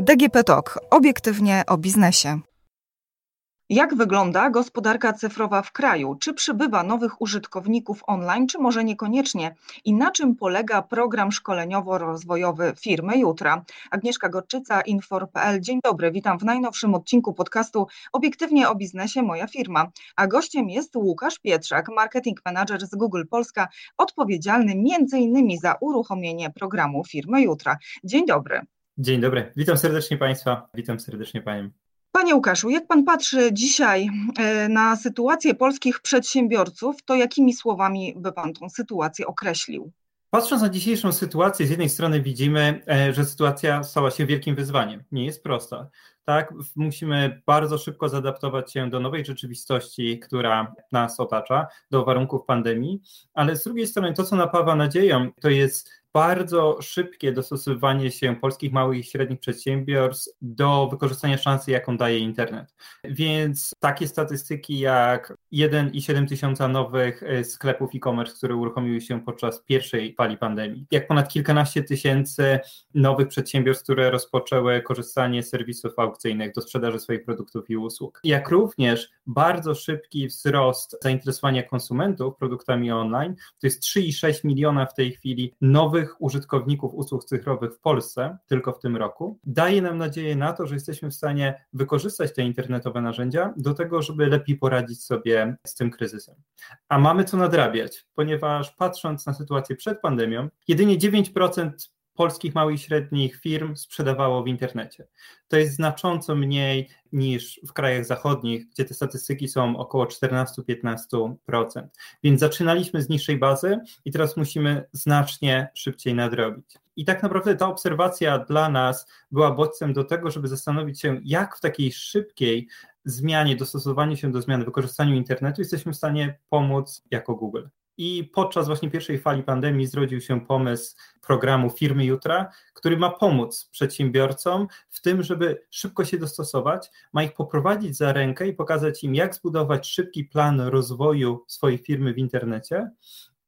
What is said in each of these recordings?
DGP Talk. Obiektywnie o biznesie. Jak wygląda gospodarka cyfrowa w kraju? Czy przybywa nowych użytkowników online, czy może niekoniecznie? I na czym polega program szkoleniowo-rozwojowy firmy Jutra? Agnieszka Gorczyca, Infor.pl. Dzień dobry, witam w najnowszym odcinku podcastu Obiektywnie o biznesie Moja firma. A gościem jest Łukasz Pietrzak, marketing manager z Google Polska, odpowiedzialny m.in. za uruchomienie programu firmy Jutra. Dzień dobry. Dzień dobry, witam serdecznie Państwa, witam serdecznie Panią. Panie Łukaszu, jak Pan patrzy dzisiaj e, na sytuację polskich przedsiębiorców, to jakimi słowami by Pan tą sytuację określił? Patrząc na dzisiejszą sytuację, z jednej strony widzimy, e, że sytuacja stała się wielkim wyzwaniem. Nie jest prosta. Tak, musimy bardzo szybko zaadaptować się do nowej rzeczywistości, która nas otacza, do warunków pandemii, ale z drugiej strony to, co napawa nadzieją, to jest bardzo szybkie dostosowywanie się polskich małych i średnich przedsiębiorstw do wykorzystania szansy, jaką daje internet. Więc takie statystyki jak 1,7 tysiąca nowych e, sklepów e-commerce, które uruchomiły się podczas pierwszej fali pandemii, jak ponad kilkanaście tysięcy nowych przedsiębiorstw, które rozpoczęły korzystanie z serwisów aukcyjnych do sprzedaży swoich produktów i usług, jak również bardzo szybki wzrost zainteresowania konsumentów produktami online, to jest 3,6 miliona w tej chwili nowych użytkowników usług cyfrowych w Polsce tylko w tym roku, daje nam nadzieję na to, że jesteśmy w stanie wykorzystać te internetowe narzędzia do tego, żeby lepiej poradzić sobie z tym kryzysem. A mamy co nadrabiać, ponieważ patrząc na sytuację przed pandemią, jedynie 9% polskich małych i średnich firm sprzedawało w internecie. To jest znacząco mniej niż w krajach zachodnich, gdzie te statystyki są około 14-15%. Więc zaczynaliśmy z niższej bazy i teraz musimy znacznie szybciej nadrobić. I tak naprawdę ta obserwacja dla nas była bodźcem do tego, żeby zastanowić się, jak w takiej szybkiej zmianie, dostosowaniu się do zmian, wykorzystaniu internetu jesteśmy w stanie pomóc jako Google. I podczas właśnie pierwszej fali pandemii zrodził się pomysł programu Firmy Jutra, który ma pomóc przedsiębiorcom w tym, żeby szybko się dostosować, ma ich poprowadzić za rękę i pokazać im, jak zbudować szybki plan rozwoju swojej firmy w internecie,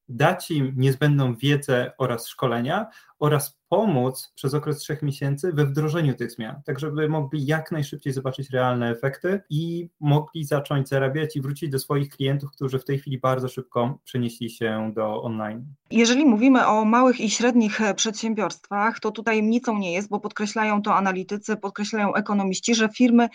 dać im niezbędną wiedzę oraz szkolenia oraz pomóc przez okres trzech miesięcy we wdrożeniu tych zmian, tak żeby mogli jak najszybciej zobaczyć realne efekty i mogli zacząć zarabiać i wrócić do swoich klientów, którzy w tej chwili bardzo szybko przenieśli się do online. Jeżeli mówimy o małych i średnich przedsiębiorstwach, to tutaj tajemnicą nie jest, bo podkreślają to analitycy, podkreślają ekonomiści, że firmy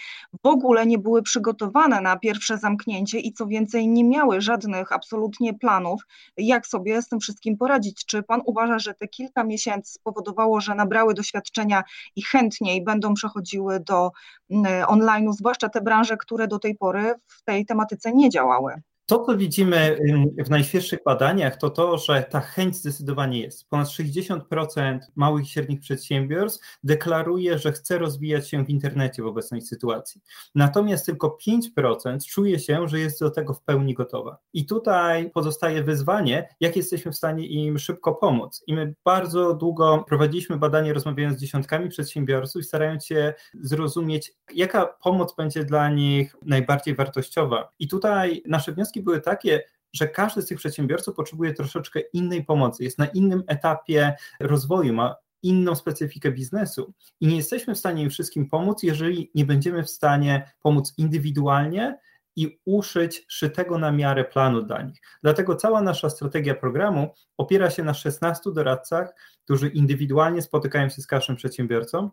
w ogóle nie były przygotowane na pierwsze zamknięcie i co więcej nie miały żadnych absolutnie planów, jak sobie z tym wszystkim poradzić. Czy pan uważa, że te kilka miesięcy spowodowało spowodowało, że nabrały doświadczenia i chętniej będą przechodziły do mm, online'u, zwłaszcza te branże, które do tej pory w tej tematyce nie działały. To, co widzimy w najświeższych badaniach, to to, że ta chęć zdecydowanie jest. Ponad 60% małych i średnich przedsiębiorstw deklaruje, że chce rozwijać się w internecie w obecnej sytuacji. Natomiast tylko 5% czuje się, że jest do tego w pełni gotowa. I tutaj pozostaje wyzwanie, jak jesteśmy w stanie im szybko pomóc. I my bardzo długo prowadziliśmy badanie, rozmawiając z dziesiątkami przedsiębiorców i starając się zrozumieć, jaka pomoc będzie dla nich najbardziej wartościowa. I tutaj nasze wnioski wnioski były takie, że każdy z tych przedsiębiorców potrzebuje troszeczkę innej pomocy, jest na innym etapie rozwoju, ma inną specyfikę biznesu i nie jesteśmy w stanie im wszystkim pomóc, jeżeli nie będziemy w stanie pomóc indywidualnie i uszyć szytego na miarę planu dla nich. Dlatego cała nasza strategia programu opiera się na 16 doradcach, którzy indywidualnie spotykają się z każdym przedsiębiorcą,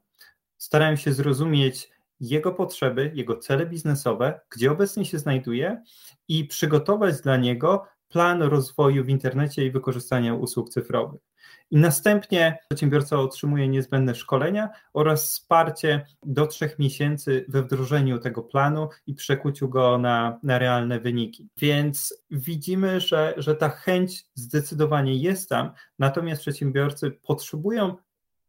starają się zrozumieć, jego potrzeby, jego cele biznesowe, gdzie obecnie się znajduje i przygotować dla niego plan rozwoju w internecie i wykorzystania usług cyfrowych. I następnie przedsiębiorca otrzymuje niezbędne szkolenia oraz wsparcie do trzech miesięcy we wdrożeniu tego planu i przekuciu go na, na realne wyniki. Więc widzimy, że, że ta chęć zdecydowanie jest tam, natomiast przedsiębiorcy potrzebują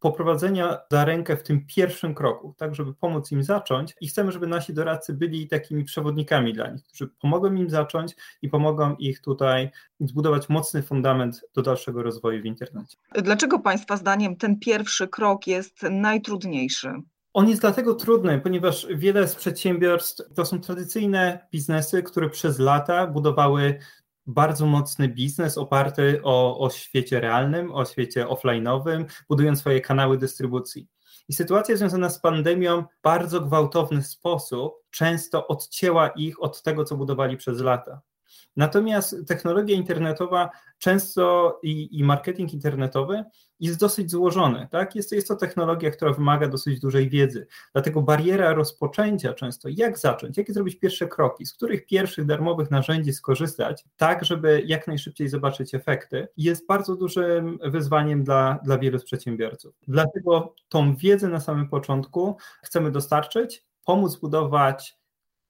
poprowadzenia za rękę w tym pierwszym kroku, tak żeby pomóc im zacząć i chcemy, żeby nasi doradcy byli takimi przewodnikami dla nich, którzy pomogą im zacząć i pomogą ich tutaj zbudować mocny fundament do dalszego rozwoju w internecie. Dlaczego Państwa zdaniem ten pierwszy krok jest najtrudniejszy? On jest dlatego trudny, ponieważ wiele z przedsiębiorstw to są tradycyjne biznesy, które przez lata budowały bardzo mocny biznes oparty o, o świecie realnym, o świecie offline'owym, budując swoje kanały dystrybucji. I sytuacja związana z pandemią w bardzo gwałtowny sposób często odcięła ich od tego, co budowali przez lata. Natomiast technologia internetowa często i, i, marketing internetowy jest dosyć złożony. Tak? Jest, jest to technologia, która wymaga dosyć dużej wiedzy. Dlatego bariera rozpoczęcia często, jak zacząć, jakie zrobić pierwsze kroki, z których pierwszych darmowych narzędzi skorzystać, tak, żeby jak najszybciej zobaczyć efekty, jest bardzo dużym wyzwaniem dla, dla wielu przedsiębiorców. Dlatego tą wiedzę na samym początku chcemy dostarczyć, pomóc budować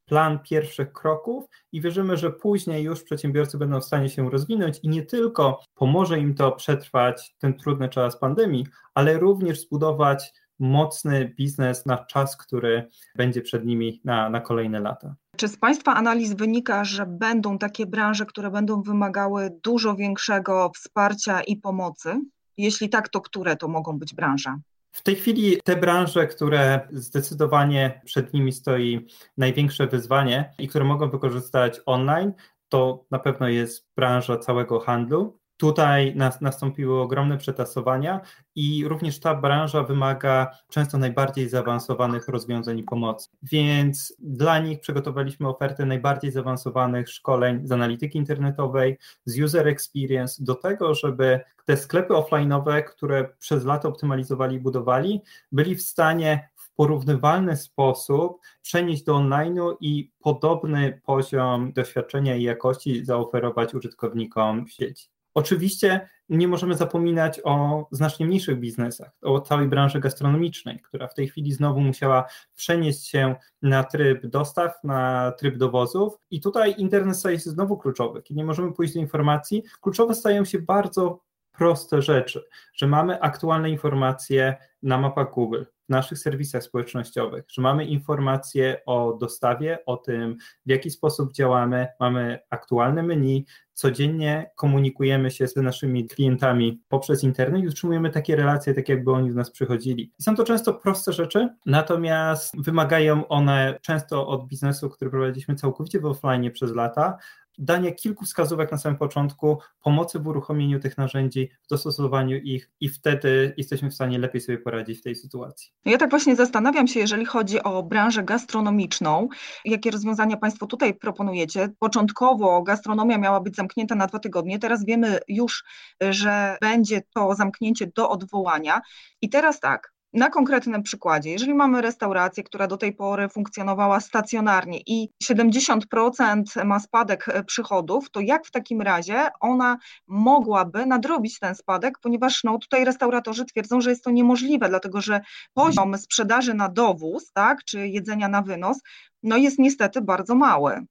plan pierwszych kroków i wierzymy, że później już przedsiębiorcy będą w stanie się rozwinąć i nie tylko pomoże im to przetrwać ten trudny czas pandemii, ale również zbudować mocny biznes na czas, który będzie przed nimi na, na kolejne lata. Czy z Państwa analiz wynika, że będą takie branże, które będą wymagały dużo większego wsparcia i pomocy? Jeśli tak, to które to mogą być branże? W tej chwili te branże, które zdecydowanie przed nimi stoi największe wyzwanie i które mogą wykorzystać online, to na pewno jest branża całego handlu. Tutaj nas, nastąpiły ogromne przetasowania i również ta branża wymaga często najbardziej zaawansowanych rozwiązań i pomocy. Więc dla nich przygotowaliśmy ofertę najbardziej zaawansowanych szkoleń z analityki internetowej, z user experience, do tego, żeby te sklepy offline'owe, które przez lata optymalizowali i budowali, byli w stanie w porównywalny sposób przenieść do online'u i podobny poziom doświadczenia i jakości zaoferować użytkownikom w sieci. Oczywiście nie możemy zapominać o znacznie mniejszych biznesach, o całej branży gastronomicznej, która w tej chwili znowu musiała przenieść się na tryb dostaw, na tryb dowozów i tutaj internet staje się znowu kluczowy. Kiedy nie możemy pójść do informacji, kluczowe stają się bardzo proste rzeczy, że mamy aktualne informacje na mapach Google, w naszych serwisach społecznościowych, że mamy informacje o dostawie, o tym, w jaki sposób działamy, mamy aktualne menu, codziennie komunikujemy się z naszymi klientami poprzez internet i utrzymujemy takie relacje, tak jakby oni do nas przychodzili. są to często proste rzeczy, natomiast wymagają one często od biznesu, który prowadziliśmy całkowicie w offline przez lata, danie kilku wskazówek na samym początku, pomocy w uruchomieniu tych narzędzi, w dostosowaniu ich i wtedy jesteśmy w stanie lepiej sobie poradzić w tej sytuacji. Ja tak właśnie zastanawiam się, jeżeli chodzi o branżę gastronomiczną, jakie rozwiązania Państwo tutaj proponujecie? Początkowo gastronomia miała być zamknięta na dwa tygodnie, teraz wiemy już, że będzie to zamknięcie do odwołania i teraz tak, na konkretnym przykładzie, jeżeli mamy restaurację, która do tej pory funkcjonowała stacjonarnie i 70% ma spadek e, przychodów, to jak w takim razie ona mogłaby nadrobić ten spadek, ponieważ no, tutaj restauratorzy twierdzą, że jest to niemożliwe, dlatego że poziom sprzedaży na dowóz, tak, czy jedzenia na wynos, no jest niestety bardzo mały.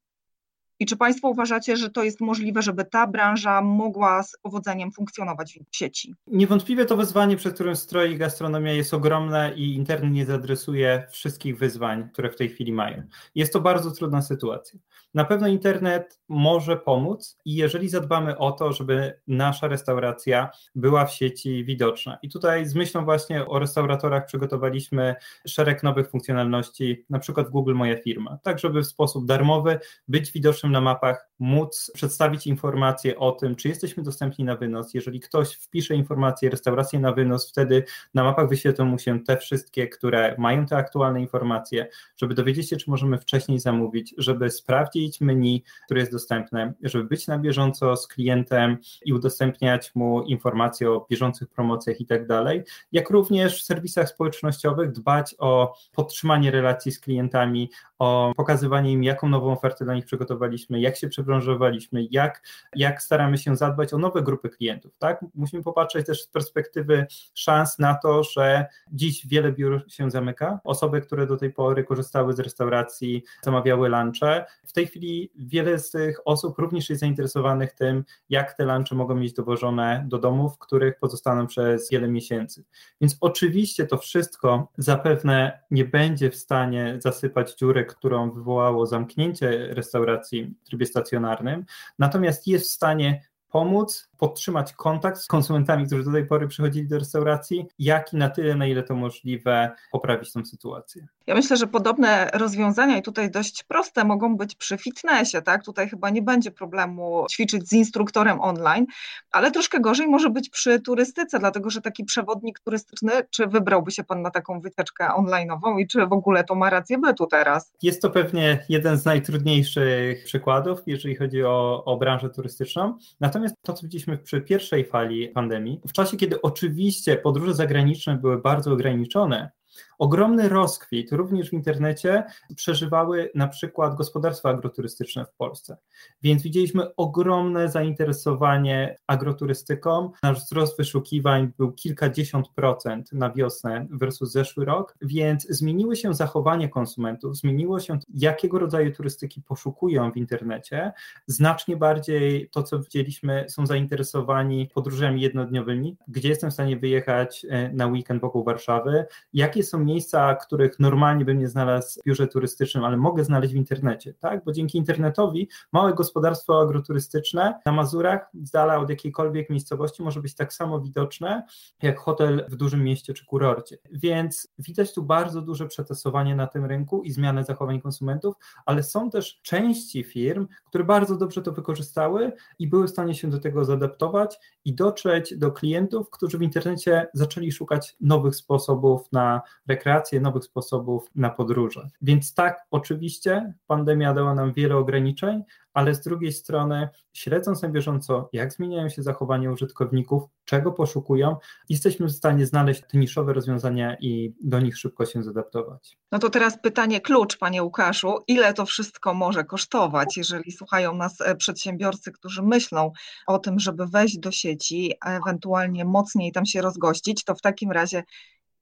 I czy Państwo uważacie, że to jest możliwe, żeby ta branża mogła z powodzeniem funkcjonować w sieci? Niewątpliwie to wyzwanie, przed którym stroi gastronomia jest ogromne i internet nie zadresuje wszystkich wyzwań, które w tej chwili mają. Jest to bardzo trudna sytuacja. Na pewno internet może pomóc i jeżeli zadbamy o to, żeby nasza restauracja była w sieci widoczna. I tutaj z myślą właśnie o restauratorach przygotowaliśmy szereg nowych funkcjonalności, na przykład Google Moja Firma, tak żeby w sposób darmowy być na mapach, móc przedstawić informacje o tym, czy jesteśmy dostępni na wynos. Jeżeli ktoś wpisze informację restaurację na wynos, wtedy na mapach wyświetlą mu się te wszystkie, które mają te aktualne informacje, żeby dowiedzieć się, czy możemy wcześniej zamówić, żeby sprawdzić menu, które jest dostępne, żeby być na bieżąco z klientem i udostępniać mu informacje o bieżących promocjach i tak dalej, jak również w serwisach społecznościowych dbać o podtrzymanie relacji z klientami, o pokazywanie im, jaką nową ofertę dla nich przygotowaliśmy, jak się przebranżowaliśmy, jak, jak staramy się zadbać o nowe grupy klientów. Tak? Musimy popatrzeć też z perspektywy szans na to, że dziś wiele biur się zamyka. Osoby, które do tej pory korzystały z restauracji, zamawiały lunche, w tej chwili wiele z tych osób również jest zainteresowanych tym, jak te lunche mogą mieć dowożone do domów, w których pozostaną przez wiele miesięcy. Więc oczywiście to wszystko zapewne nie będzie w stanie zasypać dziury, którą wywołało zamknięcie restauracji w trybie stacjonarnym, natomiast jest w stanie pomóc podtrzymać kontakt z konsumentami, którzy do tej pory przychodzili do restauracji, jak i na tyle, na ile to możliwe, poprawić tą sytuację. Ja myślę, że podobne rozwiązania i tutaj dość proste mogą być przy fitnessie, tak? Tutaj chyba nie będzie problemu ćwiczyć z instruktorem online, ale troszkę gorzej może być przy turystyce, dlatego że taki przewodnik turystyczny, czy wybrałby się Pan na taką wycieczkę online'ową i czy w ogóle to ma rację bytu teraz? Jest to pewnie jeden z najtrudniejszych przykładów, jeżeli chodzi o, o branżę turystyczną. Natomiast to, co widzieliśmy przy pierwszej fali pandemii, w czasie, kiedy oczywiście podróże zagraniczne były bardzo ograniczone, Ogromny rozkwit również w internecie przeżywały na przykład gospodarstwa agroturystyczne w Polsce. Więc widzieliśmy ogromne zainteresowanie agroturystyką. Nasz wzrost wyszukiwań był kilkadziesiąt procent na wiosnę versus zeszły rok, więc zmieniły się zachowanie konsumentów, zmieniło się jakiego rodzaju turystyki poszukują w internecie. Znacznie bardziej to, co widzieliśmy, są zainteresowani podróżami jednodniowymi, gdzie jestem w stanie wyjechać e, na weekend wokół Warszawy, jakie są miejsca, których normalnie bym nie znalazł w biurze turystycznym, ale mogę znaleźć w internecie, tak? Bo dzięki internetowi małe gospodarstwo agroturystyczne na Mazurach, z dala od jakiejkolwiek miejscowości, może być tak samo widoczne jak hotel w dużym mieście czy kurorcie. Więc widać tu bardzo duże przetasowanie na tym rynku i zmianę zachowań konsumentów, ale są też części firm, które bardzo dobrze to wykorzystały i były w stanie się do tego zaadaptować i dotrzeć do klientów, którzy w internecie zaczęli szukać nowych sposobów na rekreację, nowych sposobów na podróże. Więc tak, oczywiście pandemia dała nam wiele ograniczeń, ale z drugiej strony, śledząc na bieżąco, jak zmieniają się zachowania użytkowników, czego poszukują, jesteśmy w stanie znaleźć te niszowe rozwiązania i do nich szybko się zadaptować. No to teraz pytanie klucz, panie Łukaszu, ile to wszystko może kosztować, jeżeli słuchają nas e, przedsiębiorcy, którzy myślą o tym, żeby wejść do sieci, a ewentualnie mocniej tam się rozgościć, to w takim razie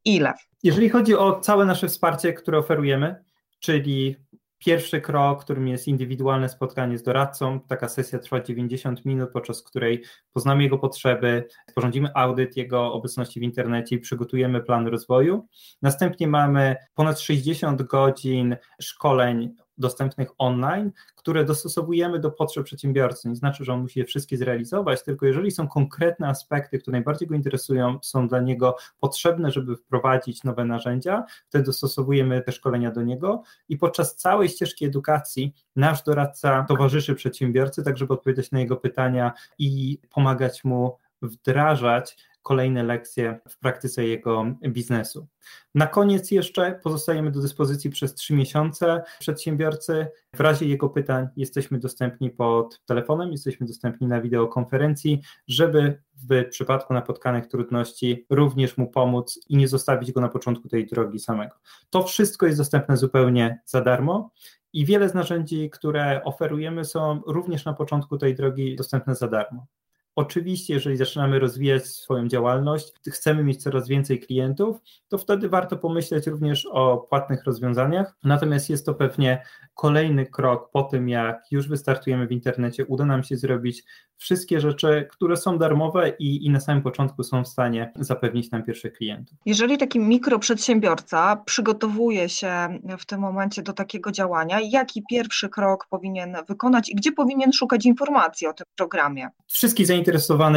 ile? Jeżeli chodzi o całe nasze wsparcie, które oferujemy, czyli pierwszy krok, którym jest indywidualne spotkanie z doradcą. Taka sesja trwa 90 minut, podczas której poznamy jego potrzeby, sporządzimy audyt jego obecności w internecie i przygotujemy plan rozwoju. Następnie mamy ponad 60 godzin szkoleń dostępnych online, które dostosowujemy do potrzeb przedsiębiorcy. Nie znaczy, że on musi je wszystkie zrealizować, tylko jeżeli są konkretne aspekty, które najbardziej go interesują, są dla niego potrzebne, żeby wprowadzić nowe narzędzia, wtedy dostosowujemy te szkolenia do niego i podczas całej ścieżki edukacji nasz doradca towarzyszy przedsiębiorcy, tak żeby odpowiadać na jego pytania i pomagać mu wdrażać kolejne lekcje w praktyce jego biznesu. Na koniec jeszcze pozostajemy do dyspozycji przez trzy miesiące przedsiębiorcy. W razie jego pytań jesteśmy dostępni pod telefonem, jesteśmy dostępni na wideokonferencji, żeby w przypadku napotkanych trudności również mu pomóc i nie zostawić go na początku tej drogi samego. To wszystko jest dostępne zupełnie za darmo. I wiele z narzędzi, które oferujemy, są również na początku tej drogi dostępne za darmo. Oczywiście, jeżeli zaczynamy rozwijać swoją działalność, chcemy mieć coraz więcej klientów, to wtedy warto pomyśleć również o płatnych rozwiązaniach. Natomiast jest to pewnie kolejny krok po tym, jak już wystartujemy w internecie, uda nam się zrobić wszystkie rzeczy, które są darmowe i, i na samym początku są w stanie zapewnić nam pierwszych klientów. Jeżeli taki mikroprzedsiębiorca przygotowuje się w tym momencie do takiego działania, jaki pierwszy krok powinien wykonać i gdzie powinien szukać informacji o tym programie? Wszystkich zainteresowanych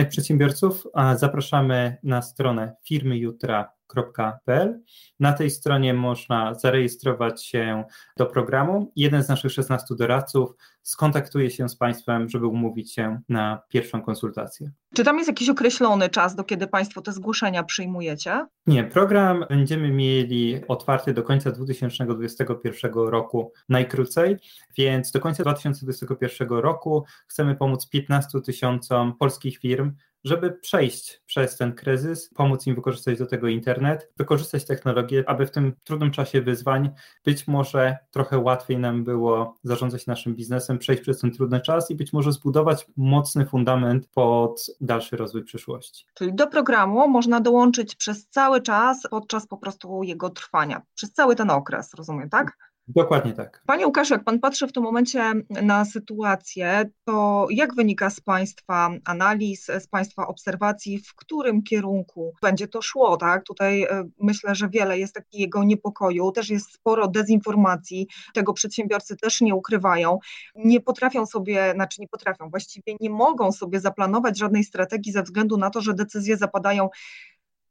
przedsiębiorców zapraszamy na stronę firmy jutra www.ecom.pl. Na tej stronie można zarejestrować się do programu. Jeden z naszych 16 doradców skontaktuje się z Państwem, żeby umówić się na pierwszą konsultację. Czy tam jest jakiś określony czas, do kiedy Państwo te zgłoszenia przyjmujecie? Nie, program będziemy mieli otwarty do końca 2021 roku najkrócej, więc do końca 2021 roku chcemy pomóc 15 tysiącom polskich firm żeby przejść przez ten kryzys, pomóc im wykorzystać do tego internet, wykorzystać technologię, aby w tym trudnym czasie wyzwań być może trochę łatwiej nam było zarządzać naszym biznesem, przejść przez ten trudny czas i być może zbudować mocny fundament pod dalszy rozwój przyszłości. Czyli do programu można dołączyć przez cały czas, podczas po prostu jego trwania, przez cały ten okres, rozumiem, tak? Dokładnie tak. Panie Łukaszu, jak Pan patrzy w tym momencie na sytuację, to jak wynika z Państwa analiz, z Państwa obserwacji, w którym kierunku będzie to szło, tak? Tutaj e, myślę, że wiele jest takiego niepokoju, też jest sporo dezinformacji, tego przedsiębiorcy też nie ukrywają, nie potrafią sobie, znaczy nie potrafią, właściwie nie mogą sobie zaplanować żadnej strategii ze względu na to, że decyzje zapadają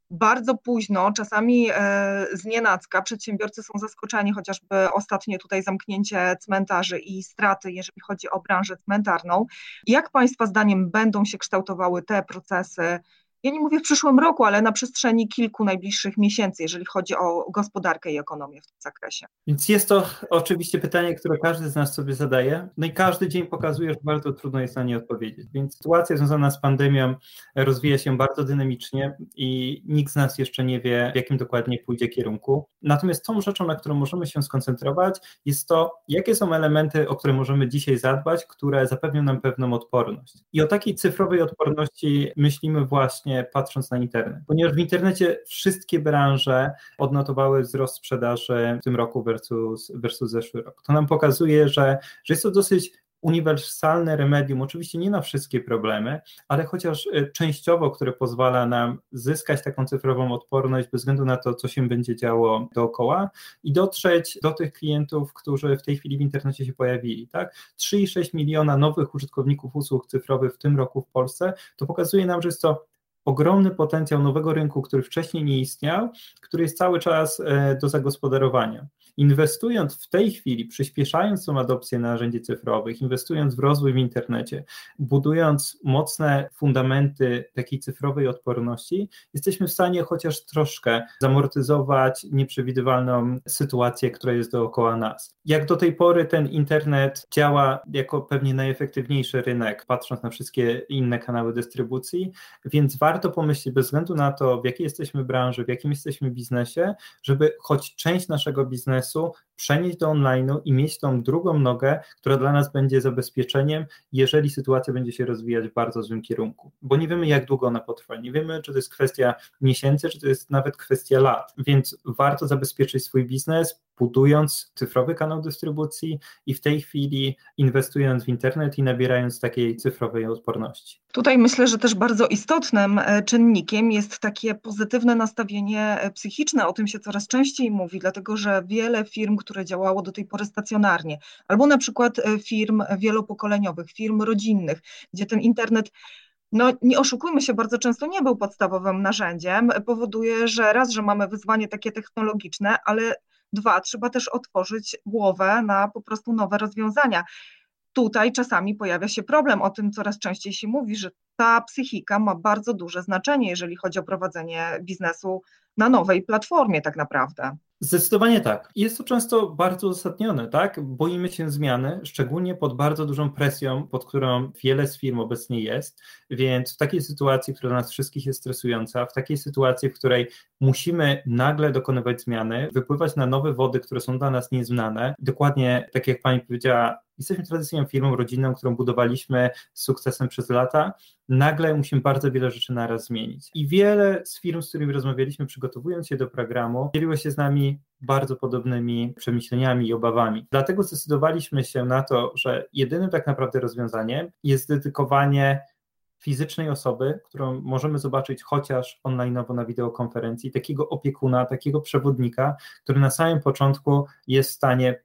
bardzo późno, czasami e, z nienacka. Przedsiębiorcy są zaskoczeni, chociażby ostatnie tutaj zamknięcie cmentarzy i straty, jeżeli chodzi o branżę cmentarną. Jak Państwa zdaniem będą się kształtowały te procesy ja nie mówię w przyszłym roku, ale na przestrzeni kilku najbliższych miesięcy, jeżeli chodzi o gospodarkę i ekonomię w tym zakresie. Więc jest to oczywiście pytanie, które każdy z nas sobie zadaje, no i każdy dzień pokazuje, że bardzo trudno jest na nie odpowiedzieć. Więc sytuacja związana z pandemią rozwija się bardzo dynamicznie i nikt z nas jeszcze nie wie, w jakim dokładnie pójdzie kierunku. Natomiast tą rzeczą, na którą możemy się skoncentrować, jest to, jakie są elementy, o które możemy dzisiaj zadbać, które zapewnią nam pewną odporność. I o takiej cyfrowej odporności myślimy właśnie patrząc na internet, ponieważ w internecie wszystkie branże odnotowały wzrost sprzedaży w tym roku versus, versus zeszły rok. To nam pokazuje, że, że jest to dosyć uniwersalne remedium, oczywiście nie na wszystkie problemy, ale chociaż y, częściowo, które pozwala nam zyskać taką cyfrową odporność bez względu na to, co się będzie działo dookoła i dotrzeć do tych klientów, którzy w tej chwili w internecie się pojawili. Tak? 3,6 miliona nowych użytkowników usług cyfrowych w tym roku w Polsce, to pokazuje nam, że jest to ogromny potencjał nowego rynku, który wcześniej nie istniał, który jest cały czas e, do zagospodarowania. Inwestując w tej chwili, przyspieszając tą adopcję narzędzi cyfrowych, inwestując w rozwój w internecie, budując mocne fundamenty takiej cyfrowej odporności, jesteśmy w stanie chociaż troszkę zamortyzować nieprzewidywalną sytuację, która jest dookoła nas. Jak do tej pory ten internet działa jako pewnie najefektywniejszy rynek, patrząc na wszystkie inne kanały dystrybucji, więc warto pomyśleć bez względu na to, w jakiej jesteśmy branży, w jakim jesteśmy biznesie, żeby choć część naszego biznesu przenieść do online'u i mieć tą drugą nogę, która dla nas będzie zabezpieczeniem, jeżeli sytuacja będzie się rozwijać w bardzo złym kierunku. Bo nie wiemy, jak długo ona potrwa, nie wiemy, czy to jest kwestia miesięcy, czy to jest nawet kwestia lat, więc warto zabezpieczyć swój biznes, budując cyfrowy kanał dystrybucji i w tej chwili inwestując w internet i nabierając takiej cyfrowej odporności. Tutaj myślę, że też bardzo istotnym e, czynnikiem jest takie pozytywne nastawienie e, psychiczne. O tym się coraz częściej mówi, dlatego że wiele firm, które działało do tej pory stacjonarnie, albo na przykład e, firm wielopokoleniowych, firm rodzinnych, gdzie ten internet no nie oszukujmy się, bardzo często nie był podstawowym narzędziem, powoduje, że raz, że mamy wyzwanie takie technologiczne, ale dwa, trzeba też otworzyć głowę na po prostu nowe rozwiązania. Tutaj czasami pojawia się problem, o tym coraz częściej się mówi, że ta psychika ma bardzo duże znaczenie, jeżeli chodzi o prowadzenie biznesu na nowej platformie, tak naprawdę. Zdecydowanie tak. Jest to często bardzo uzasadnione, tak? Boimy się zmiany, szczególnie pod bardzo dużą presją, pod którą wiele z firm obecnie jest, więc w takiej sytuacji, która dla nas wszystkich jest stresująca, w takiej sytuacji, w której musimy nagle dokonywać zmiany, wypływać na nowe wody, które są dla nas nieznane, dokładnie tak jak Pani powiedziała, jesteśmy tradycyjną firmą rodzinną, którą budowaliśmy z sukcesem przez lata, nagle musimy bardzo wiele rzeczy naraz zmienić. I wiele z firm, z którymi rozmawialiśmy, przygotowując się do programu, dzieliło się z nami bardzo podobnymi przemyśleniami i obawami. Dlatego zdecydowaliśmy się na to, że jedynym tak naprawdę rozwiązaniem jest dedykowanie fizycznej osoby, którą możemy zobaczyć chociaż online'owo na wideokonferencji, takiego opiekuna, takiego przewodnika, który na samym początku jest w stanie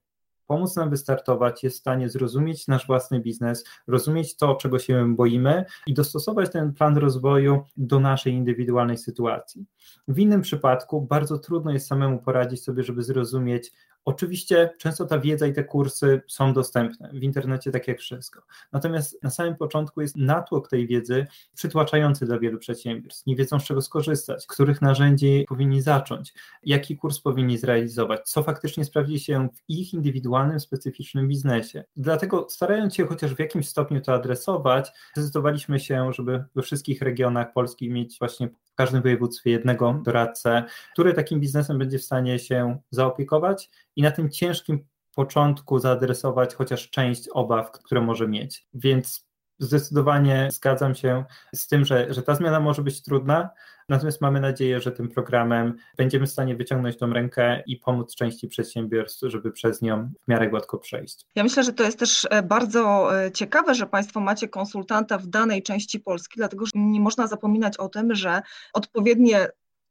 pomóc nam wystartować, jest w stanie zrozumieć nasz własny biznes, rozumieć to, czego się boimy i dostosować ten plan rozwoju do naszej indywidualnej sytuacji. W innym przypadku bardzo trudno jest samemu poradzić sobie, żeby zrozumieć, Oczywiście często ta wiedza i te kursy są dostępne w internecie, tak jak wszystko. Natomiast na samym początku jest natłok tej wiedzy przytłaczający dla wielu przedsiębiorstw. Nie wiedzą, z czego skorzystać, których narzędzi powinni zacząć, jaki kurs powinni zrealizować, co faktycznie sprawdzi się w ich indywidualnym, specyficznym biznesie. Dlatego starając się chociaż w jakimś stopniu to adresować, zdecydowaliśmy się, żeby we wszystkich regionach Polski mieć właśnie każdym województwie jednego doradcę, który takim biznesem będzie w stanie się zaopiekować i na tym ciężkim początku zaadresować chociaż część obaw, które może mieć. Więc Zdecydowanie zgadzam się z tym, że, że ta zmiana może być trudna, natomiast mamy nadzieję, że tym programem będziemy w stanie wyciągnąć tą rękę i pomóc części przedsiębiorstw, żeby przez nią w miarę gładko przejść. Ja myślę, że to jest też e, bardzo e, ciekawe, że Państwo macie konsultanta w danej części Polski, dlatego że nie można zapominać o tym, że odpowiednie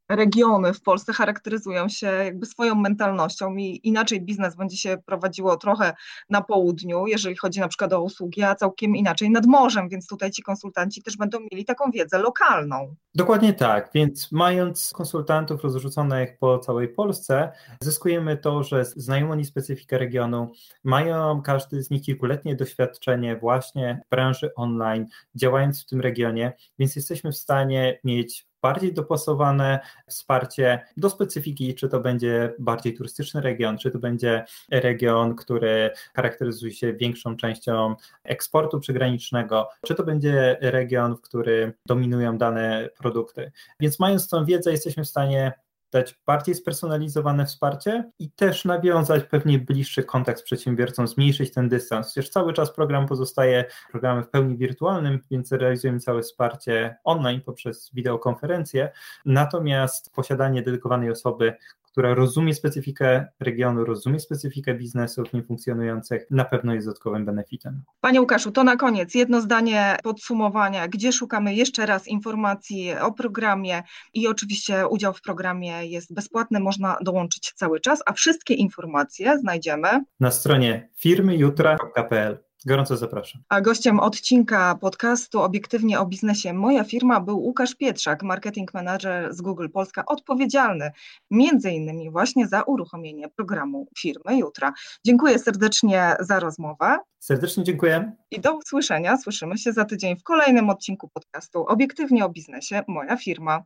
regiony w Polsce charakteryzują się jakby swoją mentalnością i inaczej biznes będzie się prowadziło trochę na południu, jeżeli chodzi na przykład o usługi, a całkiem inaczej nad morzem, więc tutaj ci konsultanci też będą mieli taką wiedzę lokalną. Dokładnie tak, więc mając konsultantów rozrzuconych po całej Polsce, zyskujemy to, że znają oni specyfikę regionu, mają każdy z nich kilkuletnie doświadczenie właśnie w branży online, działając w tym regionie, więc jesteśmy w stanie mieć bardziej dopasowane wsparcie do specyfiki, czy to będzie bardziej turystyczny region, czy to będzie region, który charakteryzuje się większą częścią eksportu przygranicznego, czy to będzie region, w którym dominują dane produkty. Więc mając tą wiedzę, jesteśmy w stanie dać bardziej spersonalizowane wsparcie i też nawiązać pewnie bliższy kontakt z przedsiębiorcą, zmniejszyć ten dystans. Przecież cały czas program pozostaje programem w pełni wirtualnym, więc realizujemy całe wsparcie online poprzez wideokonferencje, natomiast posiadanie dedykowanej osoby, która rozumie specyfikę regionu, rozumie specyfikę biznesów nie funkcjonujących, na pewno jest dodatkowym benefitem. Panie Łukaszu, to na koniec jedno zdanie podsumowania, gdzie szukamy jeszcze raz informacji o programie i oczywiście udział w programie jest bezpłatny, można dołączyć cały czas, a wszystkie informacje znajdziemy na stronie firmyjutra.pl. Gorąco zapraszam. A gościem odcinka podcastu Obiektywnie o biznesie Moja firma był Łukasz Pietrzak, marketing manager z Google Polska, odpowiedzialny między innymi właśnie za uruchomienie programu firmy Jutra. Dziękuję serdecznie za rozmowę. Serdecznie dziękuję. I do usłyszenia. Słyszymy się za tydzień w kolejnym odcinku podcastu Obiektywnie o biznesie Moja firma.